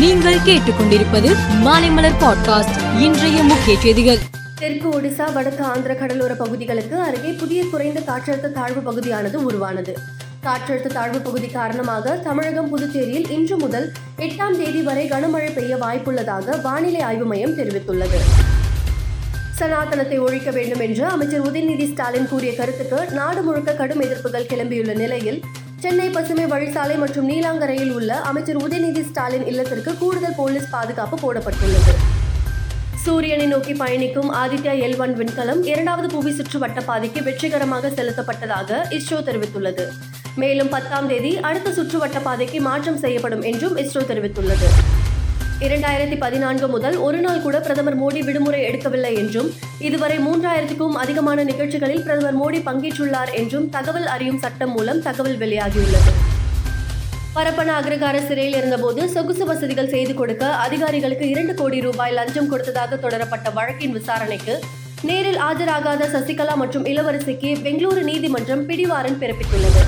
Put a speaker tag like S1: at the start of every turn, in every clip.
S1: நீங்கள் கேட்டுக்கொண்டிருப்பது மாலைமலர் பாட்காஸ்ட். இன்றைய முக்கிய செய்திகள்.
S2: தெற்கு ஒடிசா வடக்கு ஆந்திர கடலோர பகுதிகளுக்கு அருகே புதிய குறைந்த காற்றழுத்த தாழ்வு பகுதியானது உருவானது. காற்றழுத்த தாழ்வு பகுதி காரணமாக தமிழகம் புதுச்சேரியில் இன்று முதல் எட்டாம் தேதி வரை கனமழை பெய்ய வாய்ப்புள்ளதாக வானிலை ஆய்வு மையம் தெரிவித்துள்ளது. சனாதனத்தை ஒழிக்க வேண்டும் என்று அமைச்சர் உதயநிதி ஸ்டாலின் கூறிய கருத்துக்கு நாடு முழுக்க கடும் எதிர்ப்புகள் கிளம்பியுள்ள நிலையில் சென்னை பசுமை வழிசாலை மற்றும் நீலாங்கரையில் உள்ள அமைச்சர் உதயநிதி ஸ்டாலின் இல்லத்திற்கு கூடுதல் போலீஸ் பாதுகாப்பு போடப்பட்டுள்ளது. சூரியனை நோக்கி பயணிக்கும் ஆதித்யா எல் ஒன் விண்கலம் இரண்டாவது புவி சுற்று வட்டப்பாதைக்கு வெற்றிகரமாக செலுத்தப்பட்டதாக இஸ்ரோ தெரிவித்துள்ளது. மேலும் பத்தாம் தேதி அடுத்த சுற்று வட்டப்பாதைக்கு மாற்றம் செய்யப்படும் என்றும் இஸ்ரோ தெரிவித்துள்ளது. இரண்டாயிரத்தி பதினான்கு முதல் ஒரு நாள் கூட பிரதமர் மோடி விடுமுறை எடுக்கவில்லை என்றும் இதுவரை மூன்றாயிரத்துக்கும் அதிகமான நிகழ்ச்சிகளில் பிரதமர் மோடி பங்கேற்றுள்ளார் என்றும் தகவல் அறியும் சட்டம் மூலம் தகவல் வெளியாகியுள்ளது. பரப்பன அக்ரகார சிறையில் இருந்தபோது சொகுசு வசதிகள் செய்து கொடுக்க அதிகாரிகளுக்கு இரண்டு கோடி ரூபாய் லஞ்சம் கொடுத்ததாக தொடரப்பட்ட வழக்கின் விசாரணைக்கு நேரில் ஆஜராகாத சசிகலா மற்றும் இளவரசிக்கு பெங்களூரு நீதிமன்றம் பிடிவாரன் பிறப்பித்துள்ளது.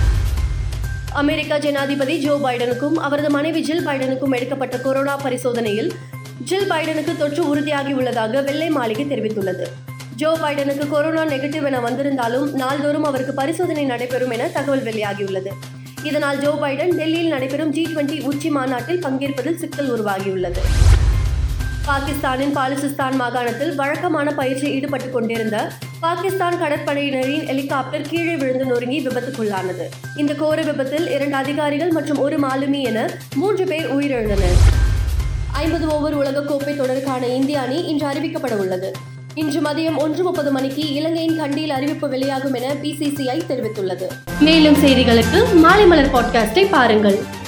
S2: அமெரிக்க ஜனாதிபதி ஜோ பைடனுக்கும் அவரது மனைவி ஜில் பைடனுக்கும் எடுக்கப்பட்ட கொரோனா பரிசோதனையில் ஜில் பைடனுக்கு தொற்று உறுதியாகியுள்ளதாக வெள்ளை மாளிகை தெரிவித்துள்ளது. ஜோ பைடனுக்கு கொரோனா நெகட்டிவ் என வந்திருந்தாலும் நாள்தோறும் அவருக்கு பரிசோதனை நடைபெறும் என தகவல் வெளியாகியுள்ளது. இதனால் ஜோ பைடன் டெல்லியில் நடைபெறும் ஜி டுவெண்டி உச்சி மாநாட்டில் பங்கேற்பதில் சிக்கல் உருவாகியுள்ளது. பாகிஸ்தானின் பாலிசிஸ்தான் மாகாணத்தில் வழக்கமான பயிற்சியில் ஈடுபட்டுக் கொண்டிருந்த பாகிஸ்தான் கடற்படையினரின் ஹெலிகாப்டர் கீழே விழுந்து நொறுங்கி விபத்துக்குள்ளானது. இந்த கோர விபத்தில் இரண்டு அதிகாரிகள் மற்றும் ஒரு மாலுமி என மூன்று பேர் உயிரிழந்தனர். ஐம்பது ஓவர் உலகக்கோப்பை தொடருக்கான இந்திய அணி இன்று அறிவிக்கப்பட உள்ளது. இன்று மதியம் ஒன்று முப்பது மணிக்கு இலங்கையின் கண்டியில் அறிவிப்பு வெளியாகும் என பிசிசிஐ தெரிவித்துள்ளது. மேலும் செய்திகளுக்கு மாலை மலர் பாட்காஸ்டை பாருங்கள்.